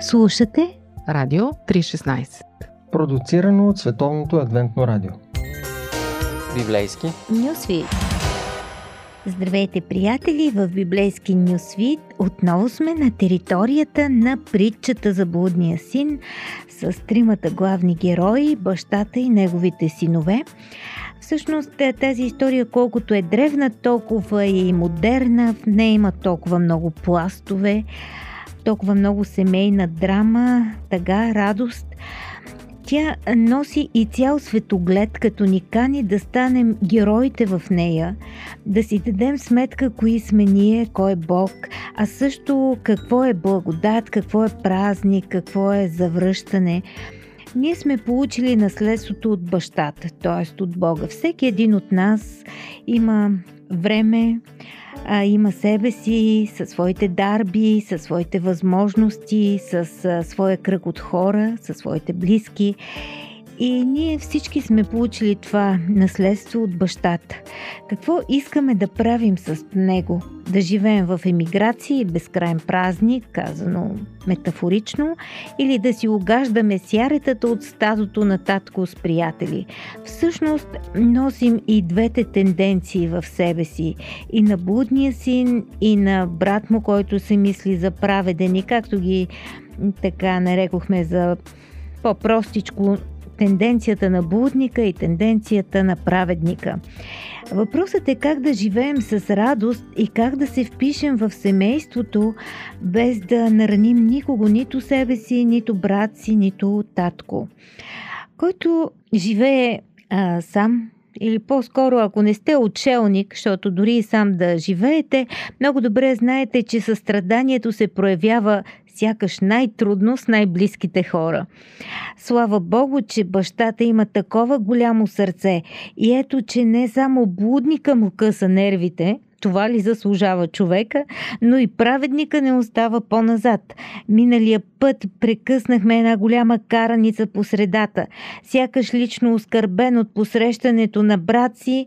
Слушате Радио 316 Продуцирано от Световното адвентно радио. Библейски. Нюсвит Здравейте, приятели! В Библейски Нюсвит отново сме на територията на притчата за блудния син с тримата главни герои, бащата и неговите синове. Всъщност тази история, колкото е древна, толкова е и модерна, в нея има толкова много пластове, толкова много семейна драма, тъга, радост. Тя носи и цял светоглед, като ни кани да станем героите в нея, да си дадем сметка кои сме ние, кой е Бог, а също какво е благодат, какво е празник, какво е завръщане. Ние сме получили наследството от бащата, т.е. от Бога. Всеки един от нас има време, а, има себе си, със своите дарби, със своите възможности, с а, своя кръг от хора, със своите близки. И ние всички сме получили това наследство от бащата. Какво искаме да правим с него? Да живеем в емиграция и безкрайен празник, казано метафорично, или да си угаждаме сяретата от стадото на татко с приятели. Всъщност носим и двете тенденции в себе си. И на блудния син, и на брат му, който се мисли за праведени, както ги така нарекохме за по-простичко тенденцията на блудника и тенденцията на праведника. Въпросът е как да живеем с радост и как да се впишем в семейството, без да нараним никого, нито себе си, нито брат си, нито татко. Който живее а, сам, или по-скоро ако не сте отшелник, защото дори и сам да живеете, много добре знаете, че състраданието се проявява сякаш най-трудно с най-близките хора. Слава Богу, че бащата има такова голямо сърце и ето, че не само блудника му къса нервите, това ли заслужава човека, но и праведника не остава по-назад. Миналия път прекъснахме една голяма караница по средата. Сякаш лично оскърбен от посрещането на брат си,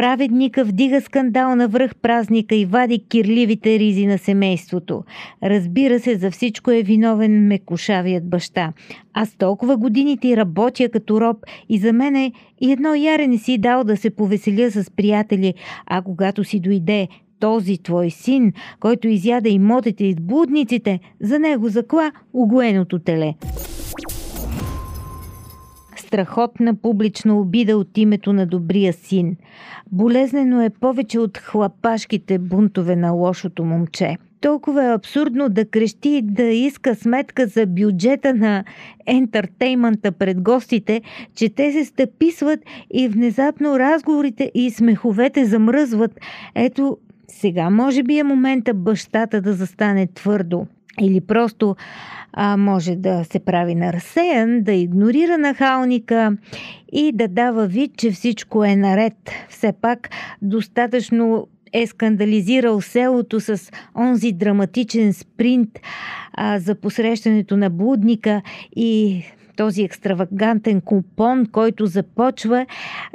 Праведника вдига скандал на връх празника и вади кирливите ризи на семейството. Разбира се, за всичко е виновен мекушавият баща. Аз толкова години ти работя като роб и за мене и едно яре не си дал да се повеселя с приятели, а когато си дойде този твой син, който изяда имотите и блудниците, за него закла угоеното теле страхотна публична обида от името на добрия син. Болезнено е повече от хлапашките бунтове на лошото момче. Толкова е абсурдно да крещи и да иска сметка за бюджета на ентертеймента пред гостите, че те се стъписват и внезапно разговорите и смеховете замръзват. Ето, сега може би е момента бащата да застане твърдо. Или просто а, може да се прави на разсеян, да игнорира нахалника и да дава вид, че всичко е наред. Все пак достатъчно е скандализирал селото с онзи драматичен спринт а, за посрещането на блудника и този екстравагантен купон, който започва,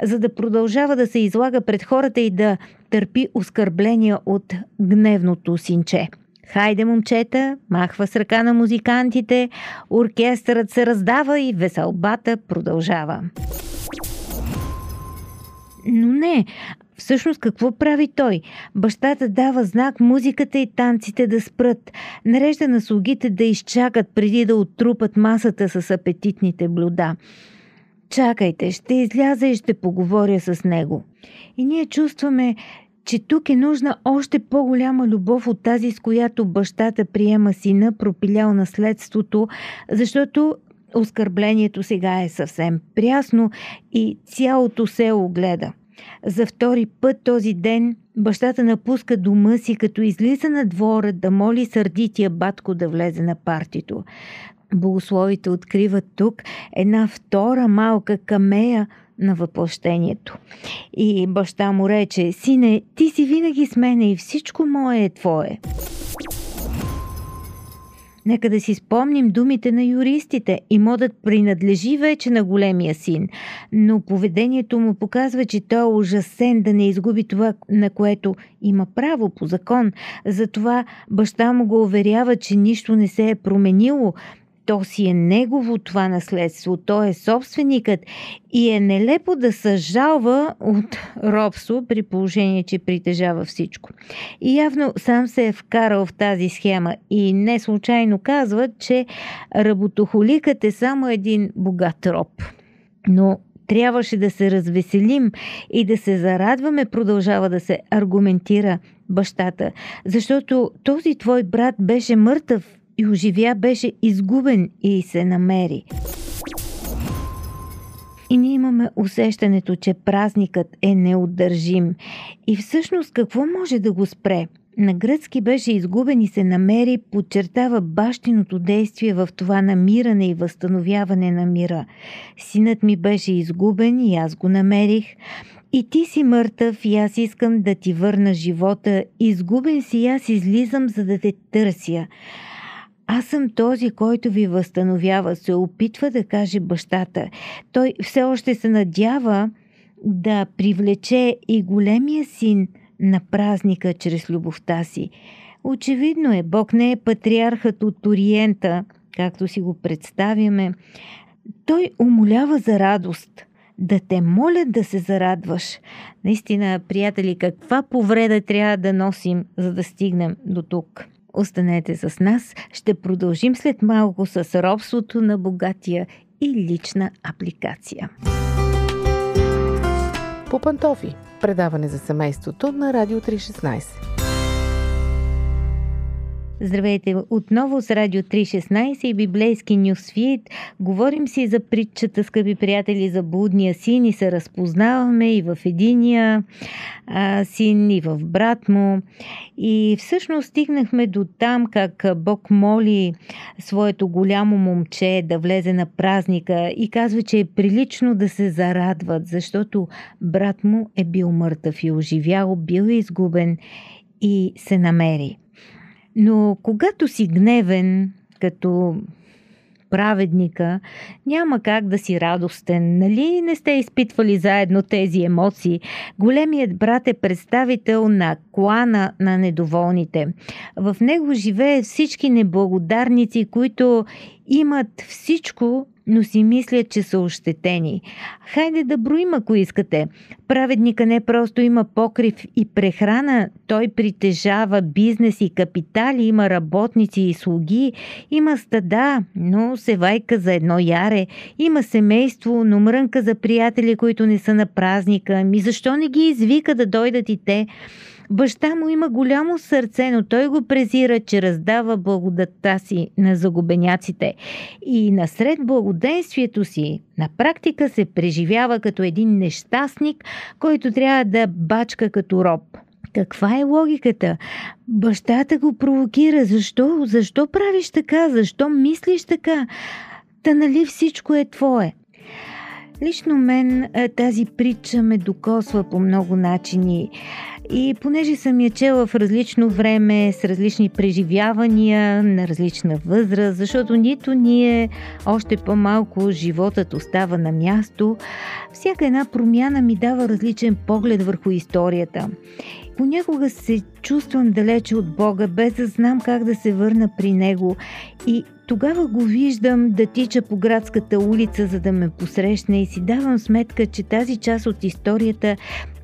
за да продължава да се излага пред хората и да търпи оскърбления от гневното синче. Хайде, момчета, махва с ръка на музикантите, оркестърът се раздава и веселбата продължава. Но не, Всъщност какво прави той? Бащата дава знак музиката и танците да спрат. Нарежда на слугите да изчакат преди да оттрупат масата с апетитните блюда. Чакайте, ще изляза и ще поговоря с него. И ние чувстваме, че тук е нужна още по-голяма любов от тази, с която бащата приема сина, пропилял наследството, защото оскърблението сега е съвсем прясно и цялото село гледа. За втори път този ден бащата напуска дома си, като излиза на двора да моли сърдития батко да влезе на партито. Богословите откриват тук една втора малка камея – на въплъщението. И баща му рече, сине, ти си винаги с мене и всичко мое е твое. Нека да си спомним думите на юристите. Имодът принадлежи вече на големия син, но поведението му показва, че той е ужасен да не изгуби това, на което има право по закон. Затова баща му го уверява, че нищо не се е променило, то си е негово това наследство, той е собственикът и е нелепо да съжалва от робство при положение, че притежава всичко. И явно сам се е вкарал в тази схема и не случайно казва, че работохоликът е само един богат роб. Но трябваше да се развеселим и да се зарадваме, продължава да се аргументира бащата, защото този твой брат беше мъртъв и оживя, беше изгубен и се намери. И ние имаме усещането, че празникът е неудържим. И всъщност какво може да го спре? На гръцки беше изгубен и се намери, подчертава бащиното действие в това намиране и възстановяване на мира. Синът ми беше изгубен и аз го намерих. И ти си мъртъв и аз искам да ти върна живота. Изгубен си и аз излизам, за да те търся. Аз съм този, който ви възстановява, се опитва да каже бащата. Той все още се надява да привлече и големия син на празника чрез любовта си. Очевидно е, Бог не е патриархът от Ориента, както си го представяме. Той умолява за радост, да те моля да се зарадваш. Наистина, приятели, каква повреда трябва да носим, за да стигнем до тук? Останете с нас, ще продължим след малко с робството на богатия и лична апликация. По пантофи. Предаване за семейството на Радио 316. Здравейте отново с Радио 316 и Библейски Нюсфит. Говорим си за притчата, скъпи приятели, за блудния син и се разпознаваме и в единия а, син, и в брат му. И всъщност стигнахме до там, как Бог моли своето голямо момче да влезе на празника и казва, че е прилично да се зарадват, защото брат му е бил мъртъв и оживял, бил е изгубен и се намери. Но когато си гневен, като праведника, няма как да си радостен. Нали не сте изпитвали заедно тези емоции? Големият брат е представител на клана на недоволните. В него живее всички неблагодарници, които имат всичко, но си мислят, че са ощетени. Хайде да броим, ако искате. Праведника не просто има покрив и прехрана, той притежава бизнес и капитали, има работници и слуги, има стада, но се вайка за едно яре, има семейство, но мрънка за приятели, които не са на празника. Ми защо не ги извика да дойдат и те? Баща му има голямо сърце, но той го презира, че раздава благодатта си на загубеняците. И насред благоденствието си, на практика се преживява като един нещастник, който трябва да бачка като роб. Каква е логиката? Бащата го провокира. Защо? Защо правиш така? Защо мислиш така? Та нали всичко е твое? Лично мен тази притча ме докосва по много начини. И понеже съм я чела в различно време, с различни преживявания, на различна възраст, защото нито ние, още по-малко животът остава на място, всяка една промяна ми дава различен поглед върху историята. Понякога се чувствам далече от Бога, без да знам как да се върна при Него и тогава го виждам да тича по градската улица, за да ме посрещне и си давам сметка, че тази част от историята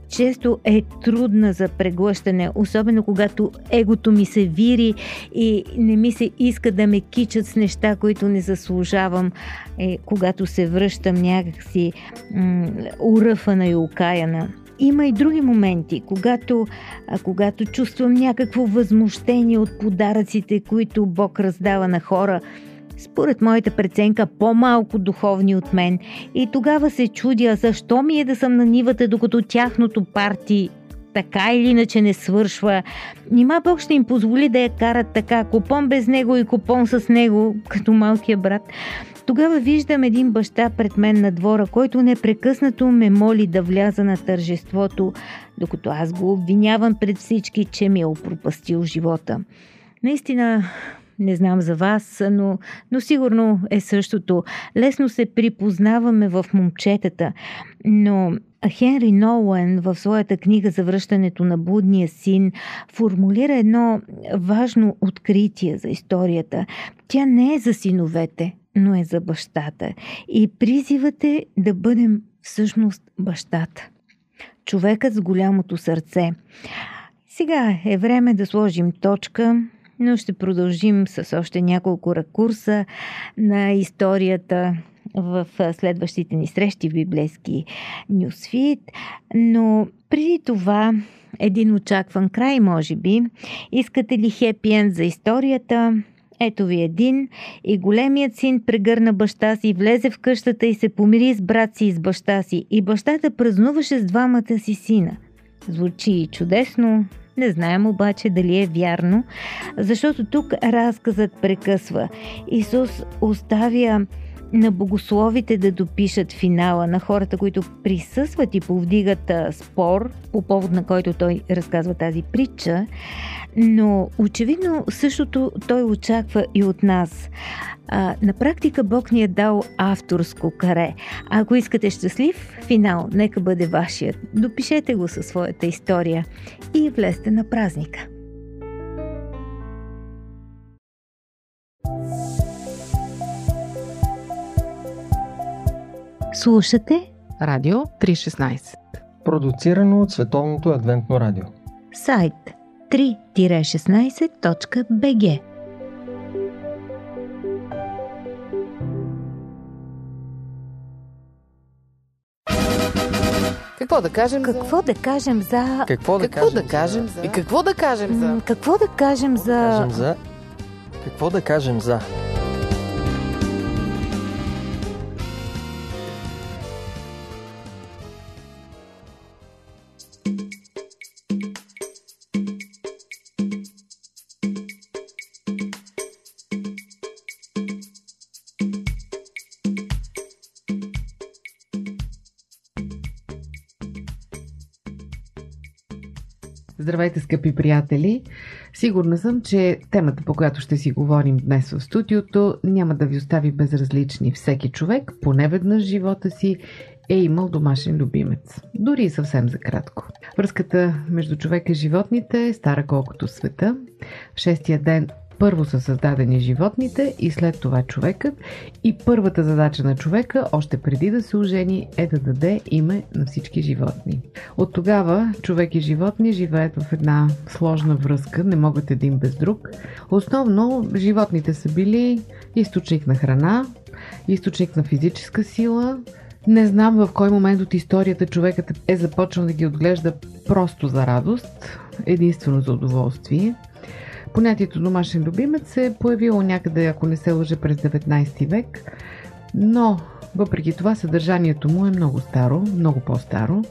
често е трудна за преглъщане, особено когато егото ми се вири и не ми се иска да ме кичат с неща, които не заслужавам, е, когато се връщам някакси м- уръфана и окаяна. Има и други моменти, когато, а, когато чувствам някакво възмущение от подаръците, които Бог раздава на хора, според моята преценка по-малко духовни от мен. И тогава се чудя защо ми е да съм на нивата, докато тяхното парти така или иначе не свършва. Нима Бог ще им позволи да я карат така, купон без него и купон с него, като малкия брат. Тогава виждам един баща пред мен на двора, който непрекъснато ме моли да вляза на тържеството, докато аз го обвинявам пред всички, че ми е опропастил живота. Наистина, Не знам за вас, но, но сигурно е същото. Лесно се припознаваме в момчетата, но Хенри Ноуен в своята книга за връщането на будния син формулира едно важно откритие за историята. Тя не е за синовете, но е за бащата. И призивът е да бъдем всъщност бащата. Човекът с голямото сърце. Сега е време да сложим точка, но ще продължим с още няколко ракурса на историята в следващите ни срещи в библейски нюсфит. Но преди това един очакван край, може би. Искате ли хепи енд за историята? Ето ви един. И големият син прегърна баща си, влезе в къщата и се помири с брат си и с баща си. И бащата празнуваше с двамата си сина. Звучи чудесно, не знаем обаче дали е вярно, защото тук разказът прекъсва. Исус оставя на богословите да допишат финала, на хората, които присъстват и повдигат спор, по повод на който той разказва тази притча, но очевидно същото той очаква и от нас. А, на практика Бог ни е дал авторско каре. Ако искате щастлив финал, нека бъде вашият. Допишете го със своята история и влезте на празника. Слушате Радио 316. Продуцирано от Световното адвентно радио. сайт 3-16.bg Какво да кажем Какво за... да кажем за... Какво да Какво кажем? да кажем за... И какво да кажем за... Какво да кажем за... Кажем за... Какво да кажем за... Здравейте, скъпи приятели! Сигурна съм, че темата, по която ще си говорим днес в студиото, няма да ви остави безразлични. Всеки човек, поне веднъж живота си, е имал домашен любимец. Дори и съвсем за кратко. Връзката между човека и животните е стара колкото света. В шестия ден първо са създадени животните и след това човекът. И първата задача на човека, още преди да се ожени, е да даде име на всички животни. От тогава човек и животни живеят в една сложна връзка, не могат един без друг. Основно животните са били източник на храна, източник на физическа сила. Не знам в кой момент от историята човекът е започнал да ги отглежда просто за радост, единствено за удоволствие. Понятието домашен любимец се е появило някъде, ако не се лъжа, през 19 век, но въпреки това съдържанието му е много старо, много по-старо.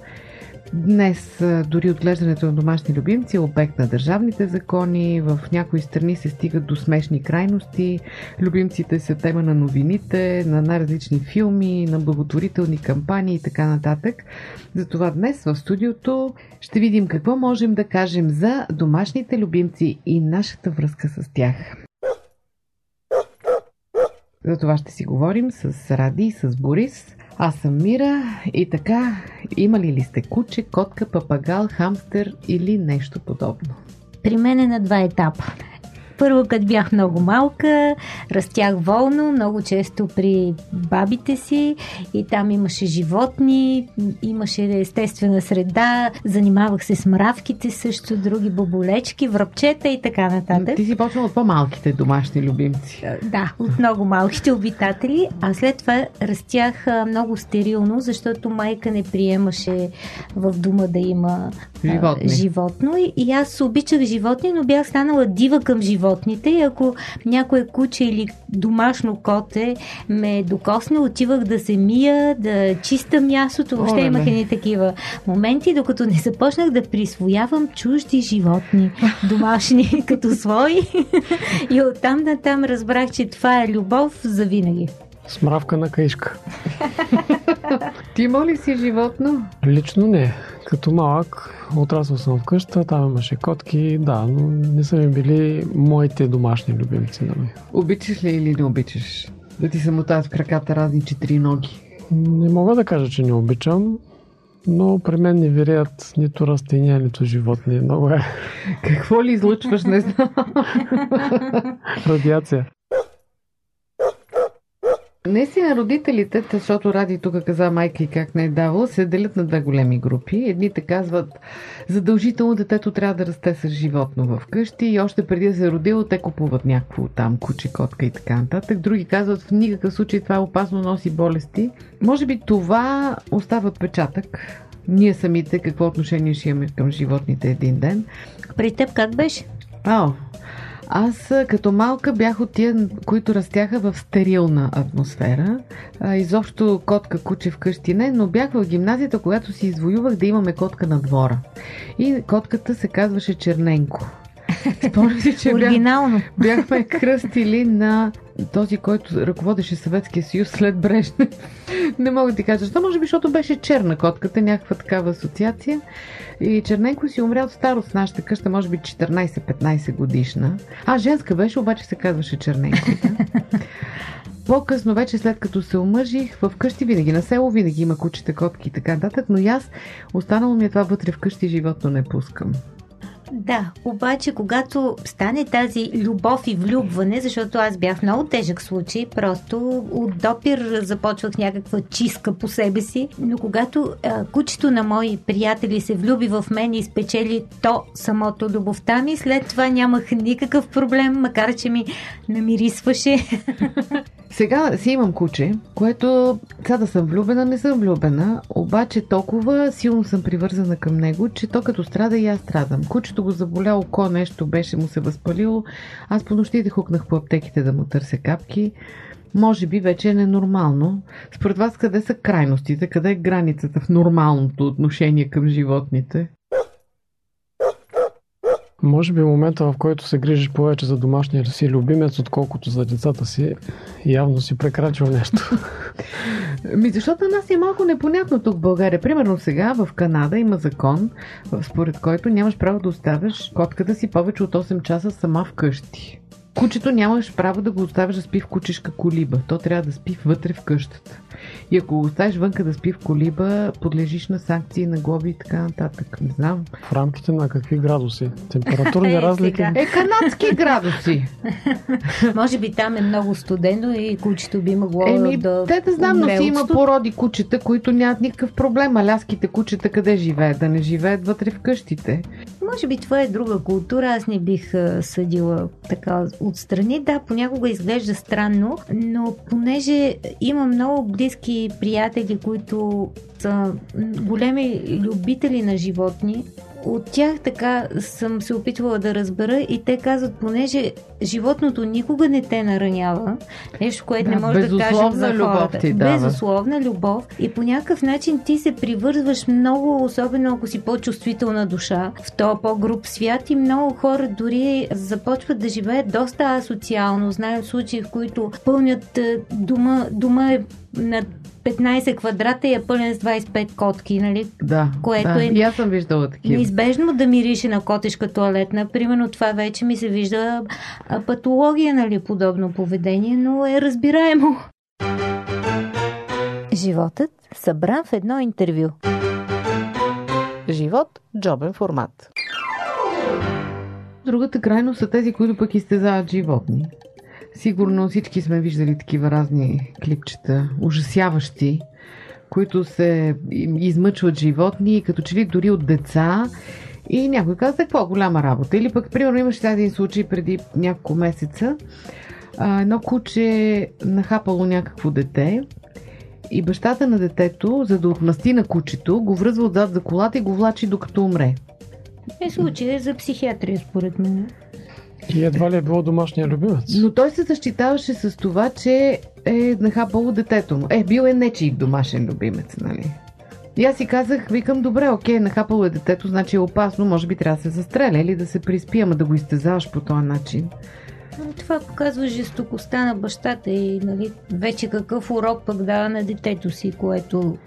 Днес дори отглеждането на домашни любимци е обект на държавните закони, в някои страни се стигат до смешни крайности, любимците са тема на новините, на най-различни филми, на благотворителни кампании и така нататък. Затова днес в студиото ще видим какво можем да кажем за домашните любимци и нашата връзка с тях. За това ще си говорим с Ради и с Борис. Аз съм Мира и така, имали ли сте куче, котка, папагал, хамстер или нещо подобно? При мен е на два етапа. Първо, като бях много малка, растях волно, много често при бабите си и там имаше животни, имаше естествена среда, занимавах се с мравките също, други боболечки, връбчета и така нататък. Ти си почнал от по-малките домашни любимци. Да, от много малките обитатели, а след това растях много стерилно, защото майка не приемаше в дома да има Животни. животно. И, аз обичах животни, но бях станала дива към животните. И ако някое куче или домашно коте ме докосне, отивах да се мия, да чиста мястото. Въобще имах едни такива моменти, докато не започнах да присвоявам чужди животни, домашни като свои. И оттам натам разбрах, че това е любов за винаги. Смравка на каишка. Ти има ли си животно? Лично не. Като малък отрасъл съм в къща, там имаше котки, да, но не са ми били моите домашни любимци. Нали. Обичаш ли или не обичаш? Да ти се мотаят в краката разни четири ноги. Не мога да кажа, че не обичам, но при мен не виреят нито растения, нито животни. Много е Какво ли излъчваш, не знам. радиация. Наистина родителите, защото Ради тук каза майка и как не е давала, се делят на две големи групи. Едните казват, задължително детето трябва да расте с животно в къщи и още преди да се е родило, те купуват някакво там куче, котка и така нататък. Други казват, в никакъв случай това е опасно, носи болести. Може би това остава отпечатък. Ние самите какво отношение ще имаме към животните един ден. При теб как беше? Ао, аз като малка бях от тия, които растяха в стерилна атмосфера. А, изобщо котка, куче вкъщи не, но бях в гимназията, когато си извоювах да имаме котка на двора. И котката се казваше Черненко. Спомням си, че бях, Оригинално. бяхме кръстили на този, който ръководеше Съветския съюз след Брежнев. Не мога да ти кажа защо, може би, защото беше черна котката, някаква такава асоциация. И Черненко си умря от старост в нашата къща, може би 14-15 годишна. А, женска беше, обаче се казваше Черненко. Да? По-късно, вече след като се омъжих, в къщи винаги, на село винаги има кучета, котки и така нататък, но и аз останало ми е това вътре вкъщи, животно не пускам. Да, обаче когато стане тази любов и влюбване, защото аз бях много тежък случай, просто от допир започвах някаква чистка по себе си, но когато а, кучето на мои приятели се влюби в мен и спечели то самото любовта ми, след това нямах никакъв проблем, макар че ми намирисваше. Сега си имам куче, което сега да съм влюбена, не съм влюбена, обаче толкова силно съм привързана към него, че то като страда и аз страдам. Кучето го заболя око, нещо беше му се възпалило. Аз по нощите хукнах по аптеките да му търся капки. Може би вече е ненормално. Според вас къде са крайностите? Къде е границата в нормалното отношение към животните? Може би момента, в който се грижиш повече за домашния си любимец, отколкото за децата си, явно си прекрачил нещо. Ми, защото на нас е малко непонятно тук в България. Примерно сега в Канада има закон, според който нямаш право да оставяш котката си повече от 8 часа сама вкъщи. Кучето нямаш право да го оставиш да спи в кучешка колиба. То трябва да спи вътре в къщата. И ако го оставиш вънка да спи в колиба, подлежиш на санкции, на глоби и така нататък. Не знам. В рамките на какви градуси? Температурни Е, разлики? сега. Е, канадски градуси. Може би там е много студено и кучето би могло Еми, да те да знам, но си има породи кучета, които нямат никакъв проблем. Аляските кучета къде живеят? Да не живеят вътре в къщите. Може би това е друга култура, аз не бих съдила така отстрани. Да, понякога изглежда странно, но понеже има много близки приятели, които са големи любители на животни, от тях така съм се опитвала да разбера и те казват, понеже животното никога не те наранява, нещо, което Да, не може да кажем за любов хората. ти дава. Безусловна любов и по някакъв начин ти се привързваш много, особено ако си по-чувствителна душа в този по-груп свят и много хора дори започват да живеят доста асоциално. Знаем случаи, в които пълнят е, дома, дома е на 15 квадрата и е пълен с 25 котки, нали? Да, Което да. е- И аз съм виждала такива. Неизбежно да мирише на котешка туалетна. Примерно това вече ми се вижда патология, нали, подобно поведение, но е разбираемо. Животът събран в едно интервю. Живот – джобен формат. Другата крайност са тези, които пък изтезават животни. Сигурно всички сме виждали такива разни клипчета, ужасяващи, които се измъчват животни, като че ли дори от деца. И някой каза, какво голяма работа. Или пък, примерно, имаше един случай преди няколко месеца. Едно куче нахапало някакво дете и бащата на детето, за да отмъсти на кучето, го връзва отзад за колата и го влачи докато умре. Е случай е за психиатрия, според мен. И едва ли е било домашния любимец? Но той се защитаваше с това, че е нахапало детето му. Е, бил е нечий домашен любимец, нали? И аз си казах, викам, добре, окей, нахапало е детето, значи е опасно, може би трябва да се застреля или да се приспи, ама да го изтезаваш по този начин. Но Това показва жестокостта на бащата и нали, вече какъв урок пък дава на детето си, което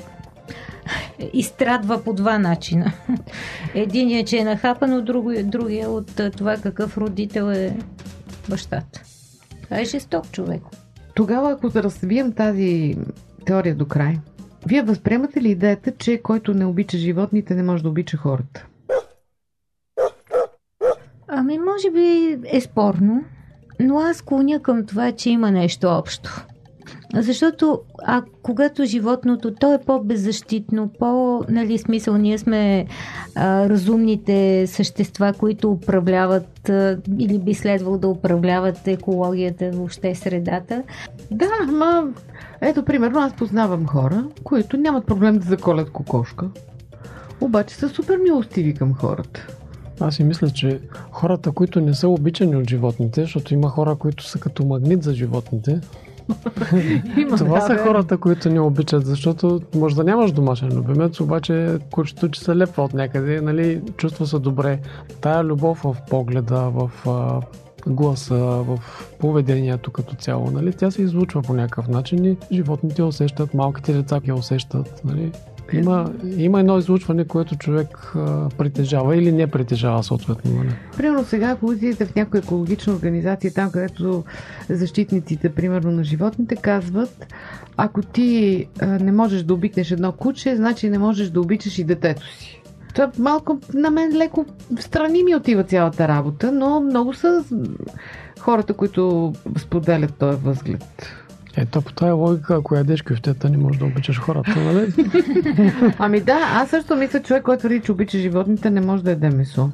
изстрадва по два начина. Единият, че е нахапан, от другия, другия от това какъв родител е бащата. Това е жесток човек. Тогава, ако да развием тази теория до край, вие възприемате ли идеята, че който не обича животните, не може да обича хората? Ами, може би е спорно, но аз склоня към това, че има нещо общо. Защото а когато животното, то е по-беззащитно, по, нали, смисъл, ние сме а, разумните същества, които управляват а, или би следвало да управляват екологията, въобще средата. Да, ма, ето, примерно, аз познавам хора, които нямат проблем да заколят кокошка, обаче са супер милостиви към хората. Аз си мисля, че хората, които не са обичани от животните, защото има хора, които са като магнит за животните, Има, Това да, са бе. хората, които ни обичат, защото може да нямаш домашен любимец, обаче кучето, че се лепва от някъде, нали, чувства се добре. Тая любов в погледа, в а, гласа, в поведението като цяло, нали, тя се излучва по някакъв начин и животните усещат, малките деца я усещат, нали. Има, има едно излучване, което човек а, притежава или не притежава съответно. Не? Нали? Примерно сега, ако отидете в някоя екологична организация, там където защитниците, примерно на животните, казват, ако ти а, не можеш да обикнеш едно куче, значи не можеш да обичаш и детето си. Това малко на мен леко в страни ми отива цялата работа, но много са хората, които споделят този възглед. Ето по тази логика, ако ядеш кюфтета, не можеш да обичаш хората, нали? ами да, аз също мисля, човек, който твърди, че обича животните, не може да яде месо.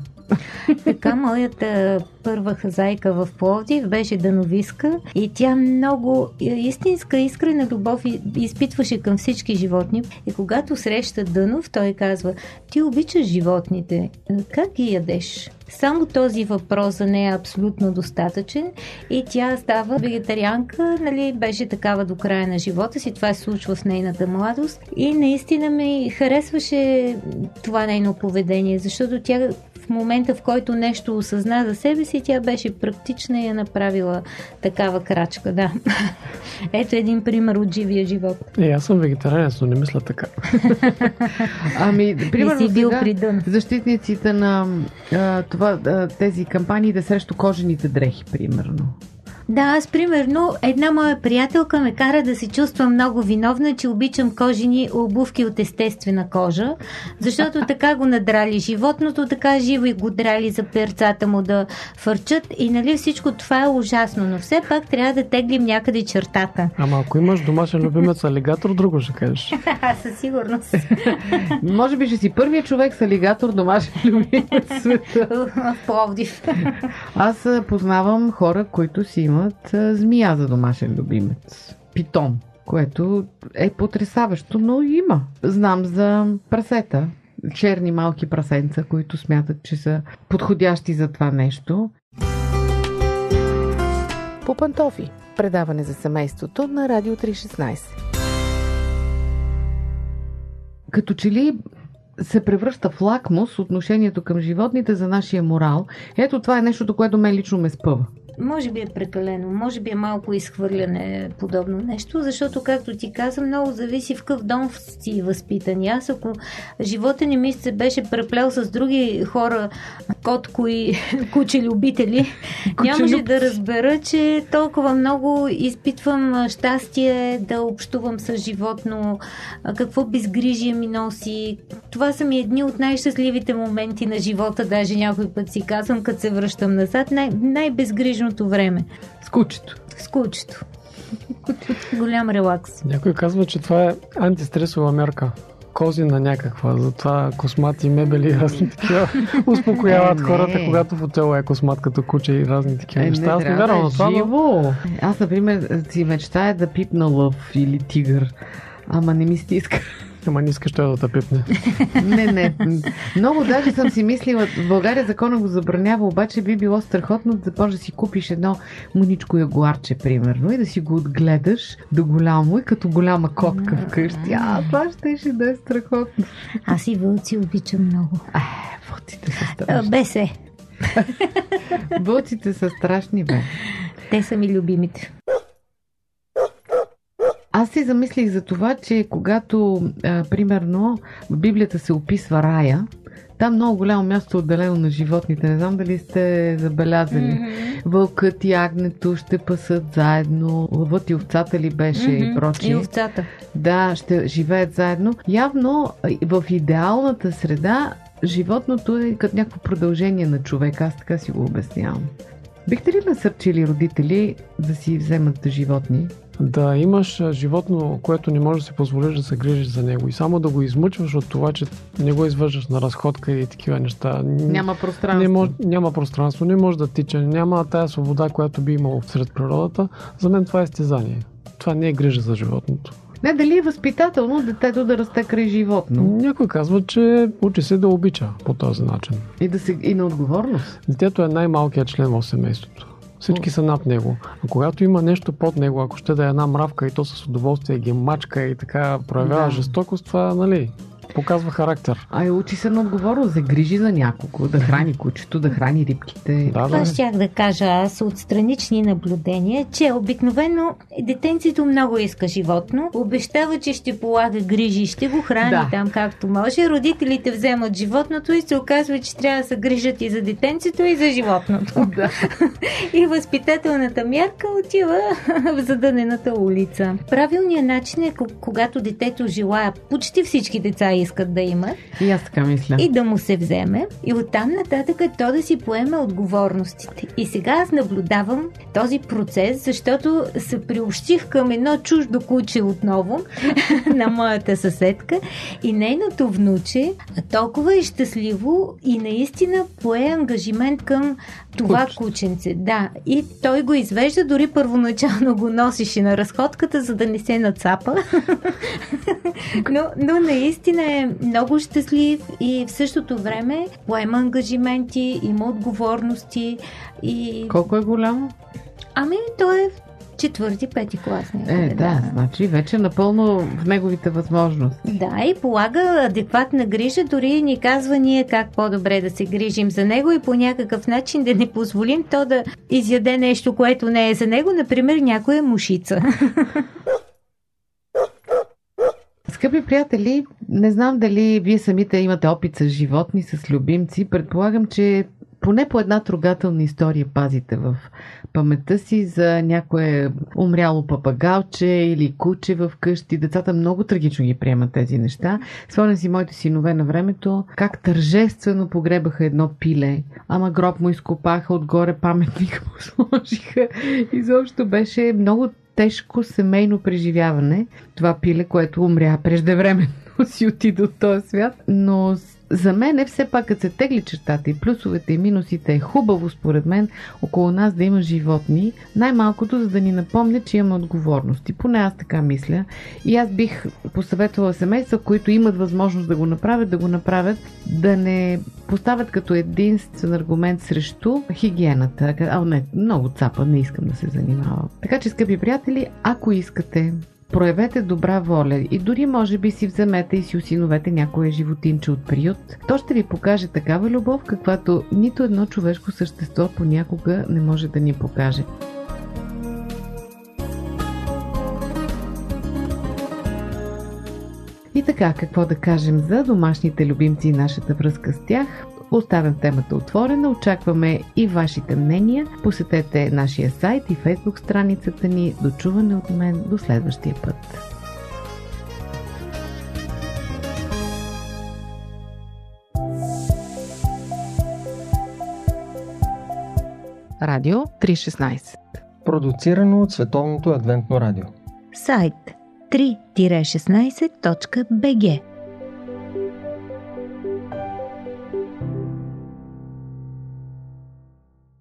Така, моята първа хазайка в Пловдив беше дановиска и тя много истинска, искрена любов изпитваше към всички животни. И когато среща Дънов, той казва, ти обичаш животните, как ги ядеш? Само този въпрос за нея е абсолютно достатъчен и тя става вегетарианка, нали, беше такава до края на живота си. Това се случва в нейната младост и наистина ми харесваше това нейно поведение, защото тя момента, в който нещо осъзна за себе си, тя беше практична и е направила такава крачка, да. Ето един пример от живия живот. Е, аз съм вегетарианец, но не мисля така. ами, примерно си бил дън. защитниците на а, това, а, тези кампании да срещу кожените дрехи, примерно. Да, аз примерно една моя приятелка ме кара да се чувствам много виновна, че обичам кожени обувки от естествена кожа, защото така го надрали животното, така живо и го драли за перцата му да фърчат и нали всичко това е ужасно, но все пак трябва да теглим някъде чертата. Ама ако имаш домашен любимец алигатор, друго ще кажеш. Със сигурност. Може би ще си първият човек с алигатор домашен любимец в света. В Пловдив. Аз познавам хора, които си имат имат змия за домашен любимец. Питон, което е потрясаващо, но има. Знам за прасета, черни малки прасенца, които смятат, че са подходящи за това нещо. По пантофи. Предаване за семейството на Радио 316. Като че ли се превръща в лакмус отношението към животните за нашия морал. Ето това е нещото, което мен лично ме спъва може би е прекалено, може би е малко изхвърляне подобно нещо, защото, както ти каза, много зависи в какъв дом си възпитан. Аз, ако живота ни ми се беше преплел с други хора, котко и куче любители, нямаше да разбера, че толкова много изпитвам щастие да общувам с животно, какво безгрижие ми носи. Това са ми едни от най-щастливите моменти на живота, даже някой път си казвам, като се връщам назад, най- най-безгрижно личното време. С кучето. С кучето. Голям релакс. Някой казва, че това е антистресова мерка козина някаква, затова космати мебели и разни такива успокояват е, хората, когато в хотела е космат като куче и разни такива е, неща. Аз не вярвам на това. Живо. Но... Аз, например, си мечтая да пипна лъв или тигър, ама не ми стиска. Ама не искаш той да те пипне. не, не. Много даже съм си мислила, в България закона го забранява, обаче би било страхотно да започнеш да си купиш едно муничко ягуарче, примерно, и да си го отгледаш до голямо и като голяма котка вкъщи. А, това ще, ще да е страхотно. Аз и вълци обичам много. А, вълците са страшни. Бесе. Вълците са страшни, бе. Те са ми любимите. Аз си замислих за това, че когато, а, примерно, в Библията се описва рая, там много голямо място е отделено на животните. Не знам дали сте забелязали. Mm-hmm. Вълкът и агнето ще пасат заедно. Лъвът и овцата ли беше mm-hmm. и прочие. И овцата. Да, ще живеят заедно. Явно в идеалната среда животното е като някакво продължение на човека. Аз така си го обяснявам. Бихте ли насърчили родители да си вземат животни? Да имаш животно, което не можеш да си позволиш да се грижиш за него и само да го измъчваш от това, че не го извършваш на разходка и такива неща. Няма пространство. Не мож, няма пространство, не може да тича, няма тая свобода, която би имало сред природата. За мен това е стезание. Това не е грижа за животното. Не, дали е възпитателно детето да расте край животно? Някой казва, че учи се да обича по този начин. И, да се, и на отговорност. Детето е най-малкият член в семейството. Всички са над него. А когато има нещо под него, ако ще да е една мравка и то с удоволствие ги мачка и така проявява да. жестокост, това, нали, Показва характер. А и учи се на отговорност, да грижи за някого, да храни кучето, да храни рибките. Да, Това щях да кажа аз от странични наблюдения, че обикновено детенцето много иска животно, обещава, че ще полага грижи, ще го храни да. там както може. Родителите вземат животното и се оказва, че трябва да се грижат и за детенцето, и за животното. Да. и възпитателната мярка отива в задънената улица. Правилният начин е, когато детето желая, почти всички деца искат да имат. И аз така мисля. И да му се вземе. И оттам нататък то да си поеме отговорностите. И сега аз наблюдавам този процес, защото се приобщих към едно чуждо куче отново на моята съседка и нейното внуче толкова е щастливо и наистина пое ангажимент към това Куч. кученце. Да, и той го извежда, дори първоначално го носише на разходката, за да не се нацапа. но, но наистина е много щастлив и в същото време поема ангажименти, има отговорности. И... Колко е голямо? Ами, той е четвърти, пети клас. Някъде, е, да, да, значи вече напълно в неговите възможности. Да, и полага адекватна грижа, дори ни казва ние как по-добре да се грижим за него и по някакъв начин да не позволим то да изяде нещо, което не е за него, например някоя мушица. Скъпи приятели, не знам дали вие самите имате опит с животни, с любимци. Предполагам, че поне по една трогателна история пазите в паметта си за някое умряло папагалче или куче в къщи. Децата много трагично ги приемат тези неща. Спомням си моите синове на времето, как тържествено погребаха едно пиле, ама гроб му изкопаха, отгоре паметник му сложиха. Изобщо беше много тежко семейно преживяване. Това пиле, което умря преждевременно си отида от този свят. Но за мен е все пак, като се тегли чертата и плюсовете и минусите, е хубаво според мен около нас да има животни, най-малкото за да ни напомня, че имаме отговорности. Поне аз така мисля. И аз бих посъветвала семейства, които имат възможност да го направят, да го направят, да не поставят като единствен аргумент срещу хигиената. А, не, много цапа, не искам да се занимавам. Така че, скъпи приятели, ако искате Проявете добра воля и дори може би си вземете и си осиновете някое животинче от приют. То ще ви покаже такава любов, каквато нито едно човешко същество понякога не може да ни покаже. И така, какво да кажем за домашните любимци и нашата връзка с тях? Оставям темата отворена, очакваме и вашите мнения. Посетете нашия сайт и фейсбук страницата ни. Дочуване от мен до следващия път. Радио 316 Продуцирано от Световното адвентно радио Сайт 3-16.bg